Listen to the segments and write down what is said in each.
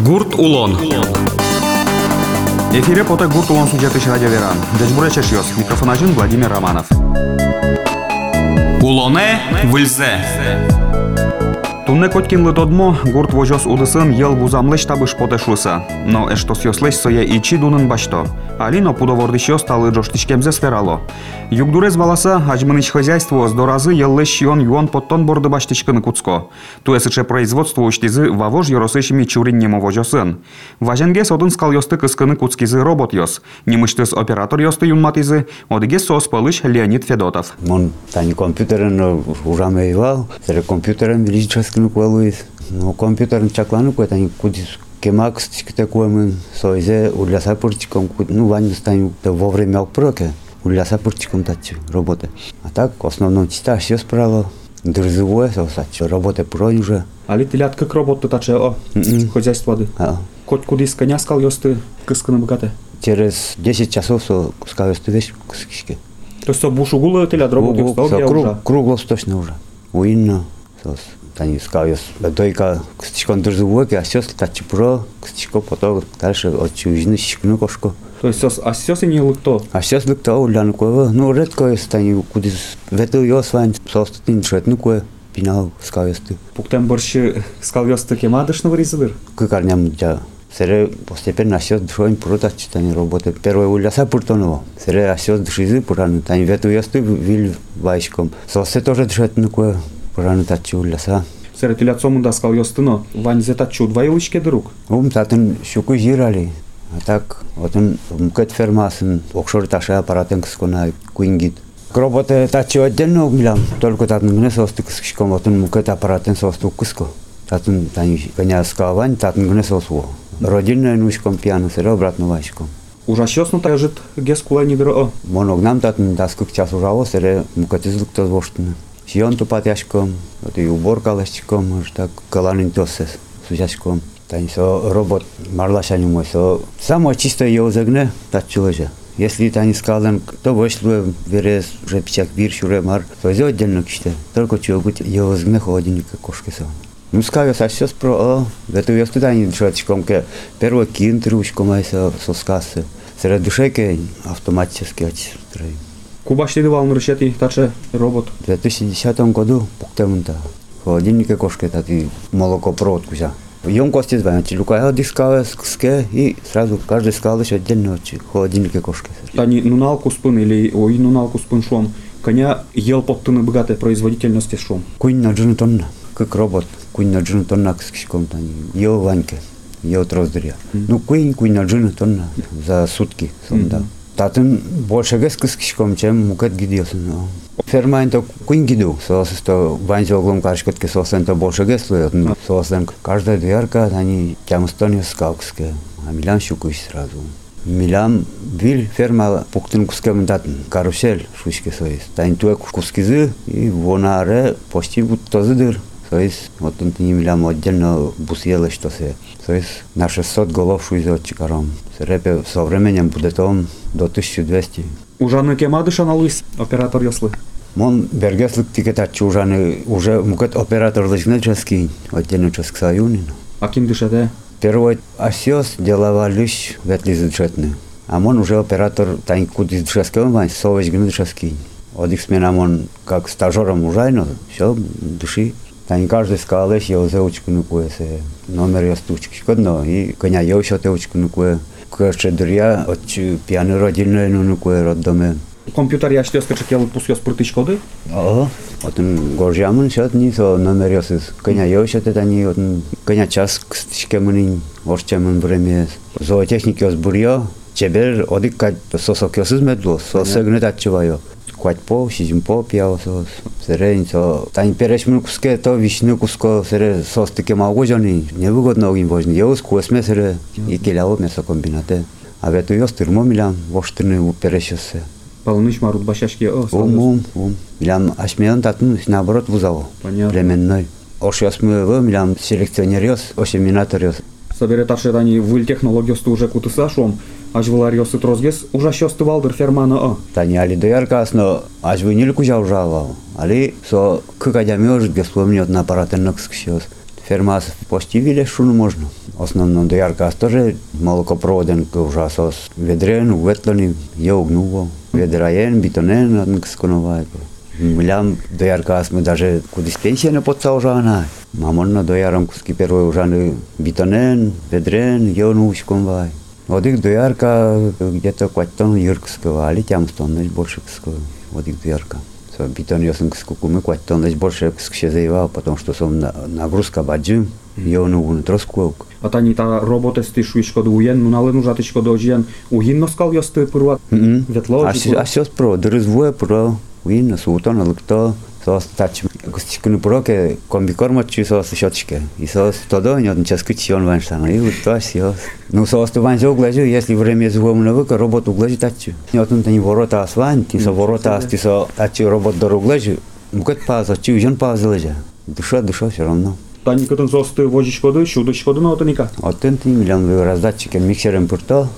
Гурт Улон. Эфире пота Гурт Улон сюжеты радиоверан. Дежбуре Чешьёс. Микрофон один Владимир Романов. Улоне Вильзе. Тунне коткин лытодмо гурт вожос удысын ел вузамлыш табыш потешуса. Но эштос ёслеш соя ичи дунын башто. Алино пудовордышёс талы жоштишкемзе сферало. Югдурез баласа ажмыныч хозяйство с доразы еллеш юон юон поттон борды баштишкыны куцко. Туэсыче производство уштизы вавож ёросыш мичуриннемо вожосын. Важенге содын скал ёсты кыскыны куцкизы робот ёс. Нимыштыз оператор ёсты юнматизы, одыге сос пылыш Леонид Федотов. Мон тани компьютерен ужаме ивал, сре компьютерен велическину куалуис. Но компьютерен чаклану кое тани кудис кемак стикте куемын соизе уляса пурчиком, ну вань стань вовремя проке. Уляса пурчиком тачу работа. А так в основном чита все справа. Дырзывое, сосачу, работа прой уже. Али тилят как работа таче о хозяйство ды. А, Кот кудис коня скал ёсты кыскыны богате. Через 10 часов со сказал, что весь кусочки. То есть бушу гулы тилят работа Кругло, стал я круг, уже. кругло точно уже. Уинно, сос. Тани сказал, дойка кстичкон дырзывое, а все тачу про, кстичко потом дальше от чужины щекну кошку. То есть сос а сос не лыкто. А сейчас лыкта уляну кое, ну редко есть тани кудис ветил я свань, состатин шетну кое, пинал сказал, что Пуктен борщи скал ёсты кемадыш на варизыдыр. Кыкарням дя. Сере постепенно асет дшоин пурта читани работа. Первое уляса пуртоново. Сере асет дшизы пураны. Тани вету ясты вил вайшком. Сосе тоже дшет нукое пураны татчу улласа. Сәрәтіл отцом даскал йостыно, ванизе татчу удвоил ишке друг. Ум татын щуку жирали. А так, вот он мкет фермасын, окшор таша аппаратын кыскона куингит. Кроботы татчу отдельно умилам, только татын гне состы кыскышком, отын мкет аппаратын состу кыско. Татын тани коня скавань, татын гне сосу. Родильная нучком пьяну, сыра обратно вачком. Уже сейчас ну так жит гес кулай не дро. Моногнам татын даскык час ужаво, сыра мкетизлык тозвоштыны. воштыны. Сион тупат яшком, вот и уборка лашчиком, может так, каланин тосес, сусяшком. Тань со робот марлашани мой, со само чисто его загне, так чулежа. Если тани скален, то вышло верес, уже пичак вир, шуре мар, то это отдельно киште. Только чего его загне холодильника кошки со. Ну, скажу, а сейчас про, о, это я туда не душечком, ке первый кин трушком, а со со скасы. Среди душеки автоматически отстрой. Кубаш ти дивал нрушети таче робот. В 2010 году пуктемунта. Холодильника кошки, тати молокопровод кузя. Емкости звонят, лукая дискавы, ске, и сразу каждый скал еще отдельно от холодильника кошки. Тани нуналку спын или ой нуналку спын шом. Коня ел поттыны богатая производительности шом. Кунь на джин тонна, как робот, кунь на джин тонна к скишком тани. Ел ваньке, ел троздря. Ну, кунь, кунь на джин тонна за сутки, сонда. Татын Татым большегес кыс кишкомчем мукет гидиосун. Ферма энто куин гиду, соос то ванзи оглом кашкетке соос энто большегес лует, соос энто каждая дверка, они тямстон скалкске, а милян щукусь сразу. Милям вил ферма пуктын куске мдатын, карусель шушке соис. Тань туэ кускизы и вонаре почти будто зыдыр. Соис, вот он не милям отдельно бусьелы что се. Соис на 600 голов шуизе от чикаром. Серепе со временем будет он до 1200. Ужаны кемадыш анализ оператор ёслы. Мон бергеслык тикета чужаны уже мукет оператор лыжнеческий отдельно ческ саюнин. А ким дышете? Первый осёс деловалищ ветли зачетны. А мон уже оператор тань куди дышеский вань совесть гны дышеский. От их смена мон как стажером ужайно, все дыши. Тань каждый скалыш я узе учку нукуе се номер я стучки шкодно и коня я еще те учку нукуе. Кое дурья от пьяны родильное ну нукуе роддоме. Компютер я штёс качек ел пус ёс прыты шкоды. О, отын горжамын шат ни со номер ясыз. Коня я еще те тани отын коня час кстишкемын орчамын время. Зоотехники os бурья. Чебер одик кать сосок ясыз медло, сосегне тачываю. Квать по, сизим по пиао сос. Сере со тань перешмын куске то вишну куско сере сос таки малго жони. Невыгодно огин божни. Еус куесме сере и келяво мясокомбинате. А вету ёс тырмо милям воштырны перешесе. Полныш марут башашки о. Ум, ум, ум. Милям ашмеян татын наоборот вузаво. Понятно. Временной. Ош яс мы вы, милям селекционер ёс, ошеминатор ёс. Собере таше тани выл технологиосты уже кутыса шом. Аж вылар ёсы трозгес ужа шёсты валдыр фермана о. Тани али дояркас, но аж вы не кузя ужавал. Али со кыкадя мёж, гес помнит на аппаратенок сксёс. Ферма почти виле шуну можно. Основном доярка тоже молокопроводен ужасос. Ведрен, ветлани, я угнуво. Ведраен, битонен, адмиксконовай. Милям доярка мы даже кудись пенсия не подсаужана. Мамонна доярам куски первой ужаны битонен, ведрен, я нушконвай. Вот их доярка где-то кваттон юркского, али тям стоннеш больше кского. Вот их доярка. Со битон я сын кскукумы кваттоннеш больше кскше заевал, потому что сом нагрузка баджим, я ну вон троскуок. А тані та роботи з тишу шкоди уєн, ну нале нужати шкоди оджіян. Угін носкал йости пирва. Ветло. А сейчас про дырызвое про уин сутон алыкто сос тач кустичкуны про ке комбикорма чу сос щеточке. И сос todo не один час кычон ваншан. И вот то сос. Ну сос то ванжо углежу, если время звуом на выка робот углежу тачу. Не один тани ворота асван, ти со ворота ас, ти со тачу робот дор углежу. Мукет паза, чу жон паза лежа. Душа, душа все равно. Тані катын зости вожі шкоди, шуди шкоди на отаніка. Оттен ти миллион раздатчиком миксером пурто.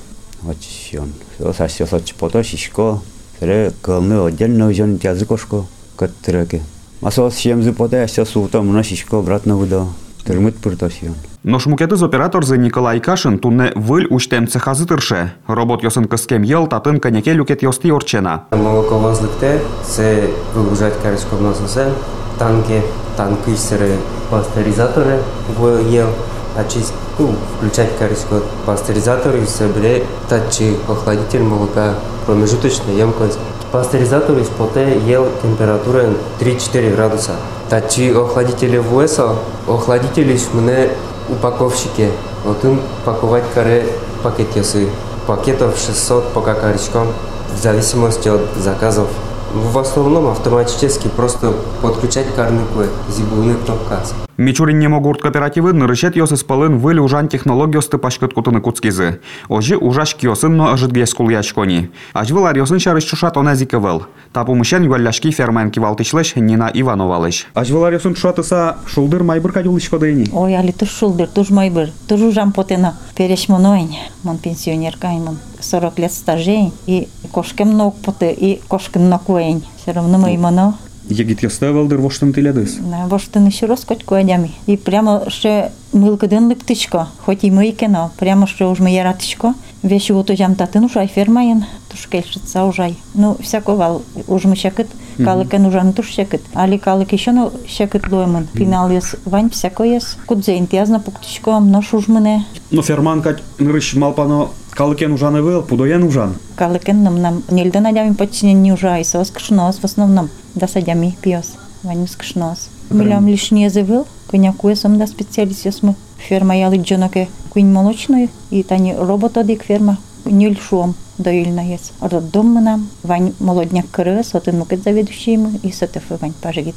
Вот он. Сос а сос оч пото шишко. Сре кылны отдельно жон тязы кошко. Каттыраке. А сос шемзы пото а сос уто мына шишко обратно выдо. Тырмыт пурто сион. Но шмукетиз оператор зе Николай Кашин тунне виль уштем цехазы тырше. Робот йосын кыскем ел, татын коньяке люкет йости орчена. Молоковозлыкте се выгружать карочков насосе, танки, танки серы пастеризаторы в ел, а чист, ну, включать карочку пастеризатор и собере тачи охладитель молока, промежуточная емкость. Пастеризатор из поте ел температура 3-4 градуса. Тачи охладители в УСО, охладители мне упаковщики. Вот им паковать каре пакет ясы. Пакетов 600 по какаричкам, в зависимости от заказов. В основном автоматически просто подключать карнику зибуны кнопкасы. Мічуріннємо гурт кооперативи нырышет йосы спалын выль ужан технологиосты пашкыт кутыны куцкизы. Ожи ужаш киосын но ажытгес кулячкони. Ажвылар йосын шарыш чушат оназике выл. Тапумышен юалляшки фермен кивалтычлыш Нина Ивановалыш. Ажвылар йосын чушатыса шулдыр майбыр кадюлышко дейни. Ой, али туш шулдыр, туш майбыр, туш ужам потена. Переш моноень, мон пенсионерка, мон 40 лет стажей, и кошкем ног поте, и кошкем ног уень. Все равно мы моно. Єгіт йосте велдир воштын тилядис. На воштини ще розкотько одямі. І прямо ще милкидин липтичко, хоч і мийке, но прямо ще уж моє ратичко. Вещи вот ужам татын ужай фермаєн, туш кельшица ужай. Ну, всяко вал, уж ми щекит, каликен ужан туш щекит. Али калик еще ну щекит луемен. Пінал єс вань всяко єс. Кудзейн тязна пуктичко, нош уж мене. Ну ферман кать нырыш малпано калыкен ужаны вел, пудоян ужан. Каликен нам нам нельда надями подчинен не ужай, сос кшнос в основном. Да садями пьес, вань скшнос. Милям лишнее завыл, коняку сам да специалист мы ферма яли джоноке куин молочной, и тани робот одик ферма нюль шуом доильна есть. Роддом мы нам, вань молодняк крыс, вот и мукет заведующий мы, и сатеф вань пажигит.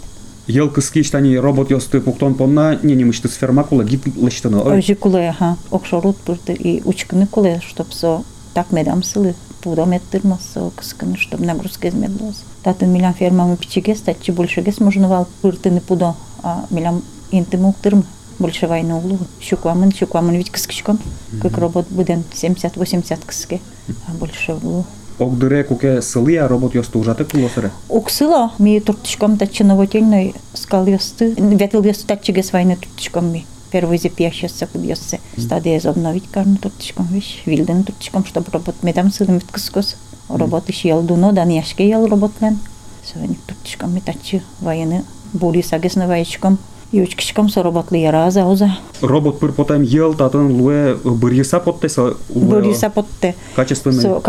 Ел кыскич тани робот йосты пуктон понна не немышты с ферма кула гит лыштыны. Ой. Ожи куле, ага, окшорут пурты, и учканы куле, чтоб со так медам сылы, пудом ettırmaz со кысканы, чтоб нагрузка измедлась. Татын милям ферма мы пичигес, татчи больше гес можно вал пыртыны пудо, а милям инты муктырм. Больше войны углу. Щуквамын, щуквамын ведь кыскичком, как робот буден 70-80 кыске, а больше углу. Огдыре куке сылы а робот ёсты ужаты кулосыры? Уксыла, ми е туртышком тачиновотельной скал ёсты. Ветел ёсты татчиге свайны туртышком ми. Первый зеп ящется куд ёсты. Стадия е обновить карну туртышком вещь. Вильден туртышком, чтобы робот медам сылым виткыскос. Робот ищи ял дуно, дан яшке ял робот лен. Сегодня туртышком ми татчи военны. Були сагесны воечком. Јучкишкам со роботлы раза оза. Робот пыр потайм јел татан луе бырьеса потте со Бырьеса потте. Качествено. Со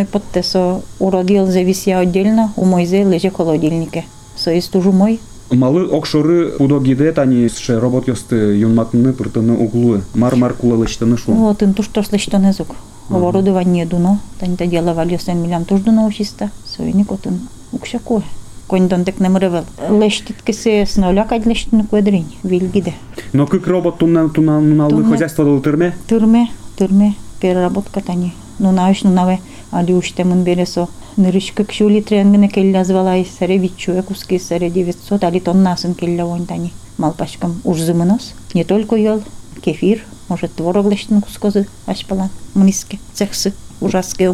и потте со уродил зависия одделно у мойзе леже холодильнике. Со истужу мој. Малы окшоры удогиде тани ше робот ёсты юнматны пыртыны углы. Мар-мар кулалыштыны шу. Вот интуш тошлыштыны зук. Оборудование дуно. Тань-то деловали сен милям туш дуно Со Совиник отын укшакуе. Конь донтек не мревел. Лештит кесе с нуля кад лештин квадринь, вильгиде. Но как робот тунна тунна нуналы Тунна. хозяйство дал тырме? Тюрме, тюрме, переработка тани. Ну наиш, ну наве, али уште мун бересо. Нырышка кшули тренгне келля звалай саре вичуя куски саре 900, али тоннасын келля вон тани. Малпашкам уж зымынос. Не только ел, кефир, может творог лештин кускозы ашпалан, мниске, цехсы, ужаске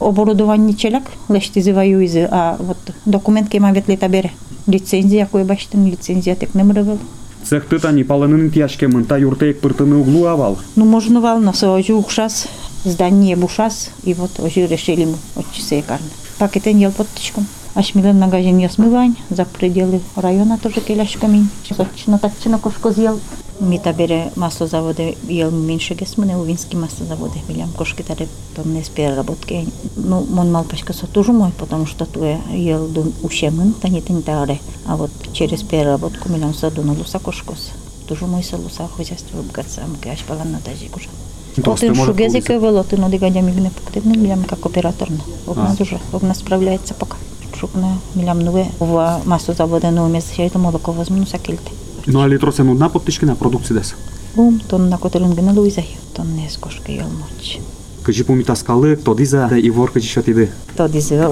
мой. Оборудование челяк лешти зиваю изы, а вот документ кема вет лета бере. Лицензия кой баштын, лицензия тек не мрывел. Цех тытани паленын тяжке мынта юртеек пыртыны углу авал. Ну, можно волнаться, ожи укшас, здание бушас, и вот ожи решили мы отчасы карны. Пакетен ел подтычком. Ашмилен магазин я смывань, за пределы района тоже келяшками. Сочно татчина кошко съел. Мита бере маслозаводы ел меньше гесмане, увинский маслозаводы. Билям кошки таре тонне с переработки. Ну, мон мал пашкаса тоже мой, потому что туе ел дун ушемын, тани тани таре. А вот через переработку милям саду на луса кошкос. Тоже мой салуса хозяйство обгаться, амке аш палан на тажи куша. Толстый Отын может шугезик повысить. вело, ты ноди гадя мигне поктивне, милям как операторна. Огна дуже, огна справляется пока. Шукна милям нове, в маслозавода нове место, ще это молоко возьму, сакельте. Ну а литро се нудна подтички на продукци дес. Ум, тон на которым гна луизай, тон не скошка ел моч. Кажи помита скалы, то диза да и вор кажи шатиды. То дизе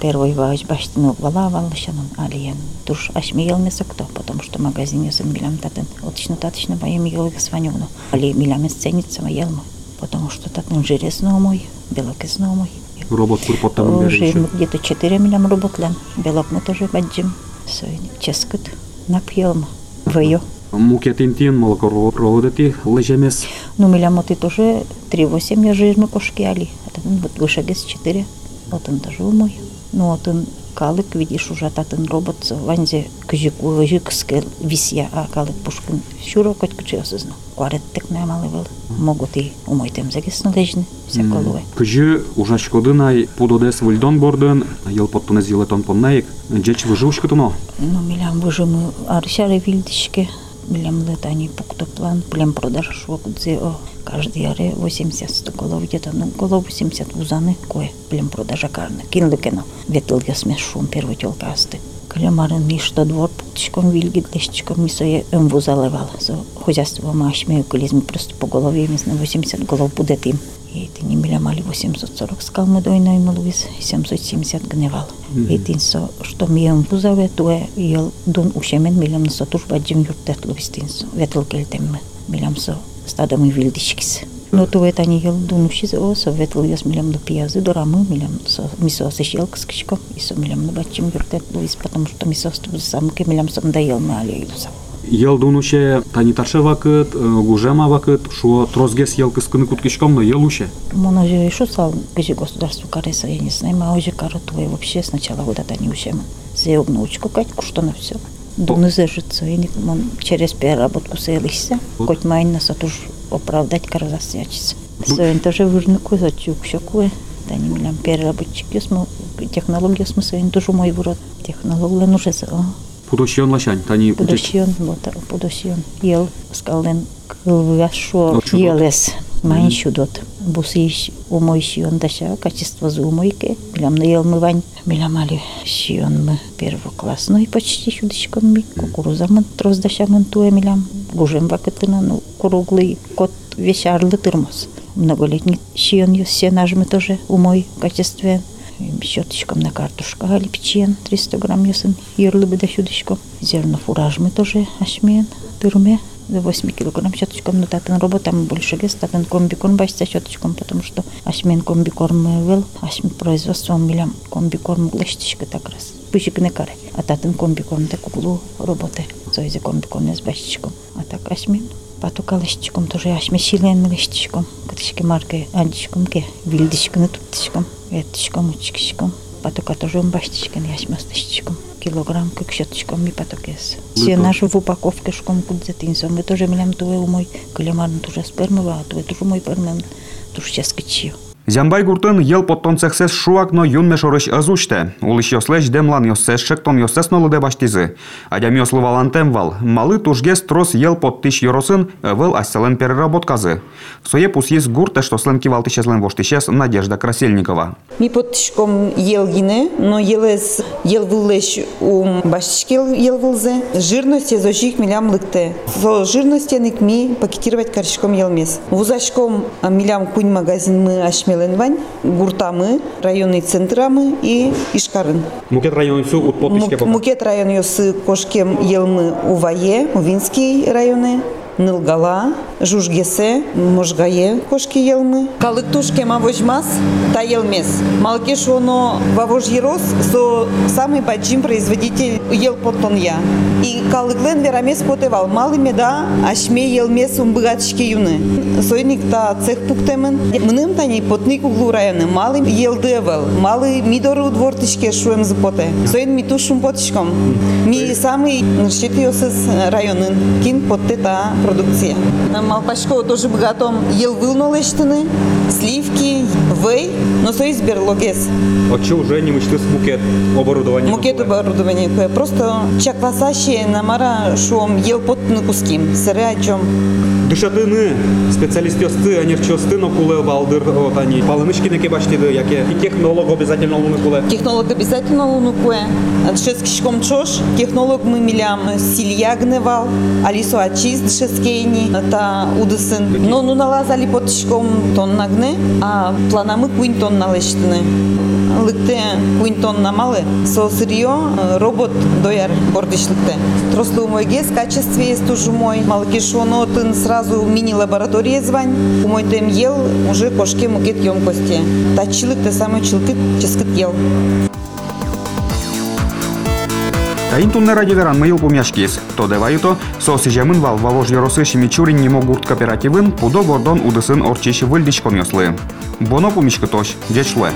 первый ваш баштину вала валышанын алиен. Туш ашми ел месокто, потому что магазин ясын милям татын. Отично татично боем ел сванюну. Али милям ценится ел мой. Потому что татын жирес мой, белок из мой. Робот пур под там Уже беречи. мы где-то 4 милям работаем. Белок мы тоже баджим. Сойни ческат. Напьем. Вою. Муке тинтин, молоко проводити, лежемес. Ну, милям вот и тоже 3,8 я жир мы кошки али. Это ну, вот выше гес 4. Вот он тоже мой. Ну, вот он калык, видишь, уже татын робот ванзе кыжику жикске висия, а калык пушкин шуро коть кычыосызно. Куарет тек наймалы был. Могут и умой тем загес належны. Всяколуе. Кажи ужашкодынай пудодес вульдон бордын, ел подтуне зилетон поннаик. Джеч выживушка туно. Ну, милям выжимы аршары вильдишке. Милям летани пуктоплан, плем продаж швокудзе о. Каждый яре 80 голов где-то, ну, голов 80 узаны, кое, плем продажа карны. Кинули кено, ветл я смешум, первый телка асты. Калямарын ми что двор пуктичком вильги длещичком ми сое эмву заливала. Со хозяйство маш ми уколизм просто по голове ми на 80 голов будет им. И ты не миля мали 840 скал мы дойной малуис, 770 гневал. И ты со, что ми эмву заве, туе ел дун ушемен милям на сатуш баджим юртет лувистинсо. Ветл кельтем мы, милям со стада мы вильдичкис. Но то это не ел дунуши за осо, ветл яс милям до пиязы, до рамы, милям со мисо со щелк с кичком, и со милям на бачим юртет луис, потому что мисо студ сам ке милям сам даел на алею сам. Ел дунуше тани тарше вакыт, гужема вакыт, шо трозгес ел кыскыны куткишком, но ел уше. Моно же еще сал, где государство кареса, я не знаю, а уже кару твои вообще сначала вот это не ушем. Зеог научку катьку, что на все. Дуны зажиться, и не- мон через переработку селися, хоть майн нас отуж оправдать каразасячиться. Соен тоже выжны кузачук, все кое. Да не милям переработчик, ясмо, технология смысл, он тоже мой врот. Технология нужна, а, Пудошион лашань, тани учеч. Подосьон, вот, подосьон. Ел, скалден, кылвяшо, Ну, чудот. елес. Майн чудот. Бусиш умой шион даша, качество за умойке. Милям на ел мы вань. Милям али шион мы первоклассный почти чудочком ми. Кукуруза мы трос даша мы туе милям. Гужем вакытына, ну, круглый кот вещарлы тырмос. Многолетний шион ю все нажмы тоже умой качестве. Щеточком на картошка али печен 300 грамм ясын ерлы бы да щудочком. Зерно фураж мы тоже ашмен, тырме до 8 килограмм щеточком, но татын работа мы больше гест, татын комбикорм бачится щеточком, потому что ашмен комбикорм мы вел, ашмен производство милям комбикорм глыштичка так раз. Пышик не каре, а татын комбикорм так углу работы, соизе комбикорм с бачечком, а так ашмен Патука лещичком тоже ашме силен лещичком, катышки маркой андичком ке, вильдичком туптичком, ветичком учкичком. Патука тоже он баштичком, яшмастычком, килограмм как щеточком ми патукес. Все наши в упаковке шком кудзетинсом, мы тоже милям туе умой, калямарн тоже спермова, а туе тоже мой пермен, тоже сейчас кичио. Зямбай гуртын ел подтон цехсес шуак, но юн мешорыш азуште. Улыш йослеш демлан йоссес шектон йоссес нолыде баштизы. Адям йослы валантем вал. Малы тужгес трос ел под тыш йоросын, вел аселен переработказы. В сое пусис гурте, что слен кивал тыщеслен воштищес Надежда Красельникова. Ми подтишком ел гине, но елес ел вылеш у баштишкел ел вылзе. Жирность я зожих милям лыкте. Со жирности ник ми пакетировать каршиком елмес. Вузашком а, милям кунь магазин мы ашмелен вань, гуртамы, районный центрамы и ишкарын. Мукет район су ут Мук- Мукет район ёсы кошкем елмы увае, увинский районы. нылгала, жужгесе, можгае кошки елмы. Калык тушке мавожмас, та елмес. Малкеш оно вавож ерос, со самый баджим производитель ел потонья. И калыклен верамес потевал, малый меда, ашме елмес умбыгатшке юны. Сойник та цех пуктемен. Мным тани потник углу районы, малый елдевел, малый мидору двортышке шуем запоте. Сойн митушум потышком. Ми самый щетиосыз районын кин потте та продукция. На Малпашко тоже богатом ел вылнолештины, сливки, вей, но сой сберлогес. От чи вже не мечти букет оборудовання? Мукет оборудование. Просто чаквасаще намара шум ел потны куски. Сыры о чем. Душатини спеціаліст йости, ані чости, но куле валдир, от ані паленички не бачите, яке і технолог обов'язково луни куле. Технолог обязательно лунукуе. Шес кишком чош. Технолог мы милям силья гневал. Алису ачист шескейни. Та удысын. Но ну налазали под кишком тон нагне. А планамы куин тон налештыны. Лыкте куин тон намалы. Со сырье робот дояр бордышлыкте. Трослу мой гес качестве есть тоже мой. Малкишоно тын сразу мини-лаборатория звань. Мой тем ел уже кошке мукет емкости. Тачилык те самый чилкит ческит ел. Таин тунне радиоверан мыйыл пумяшкис. То девайто, соси жемын вал вавож йоросы шимичурин нимо гурт кооперативын пудо гордон удысын орчиш выльдич коньослы. Боно пумишкы тош, дечле.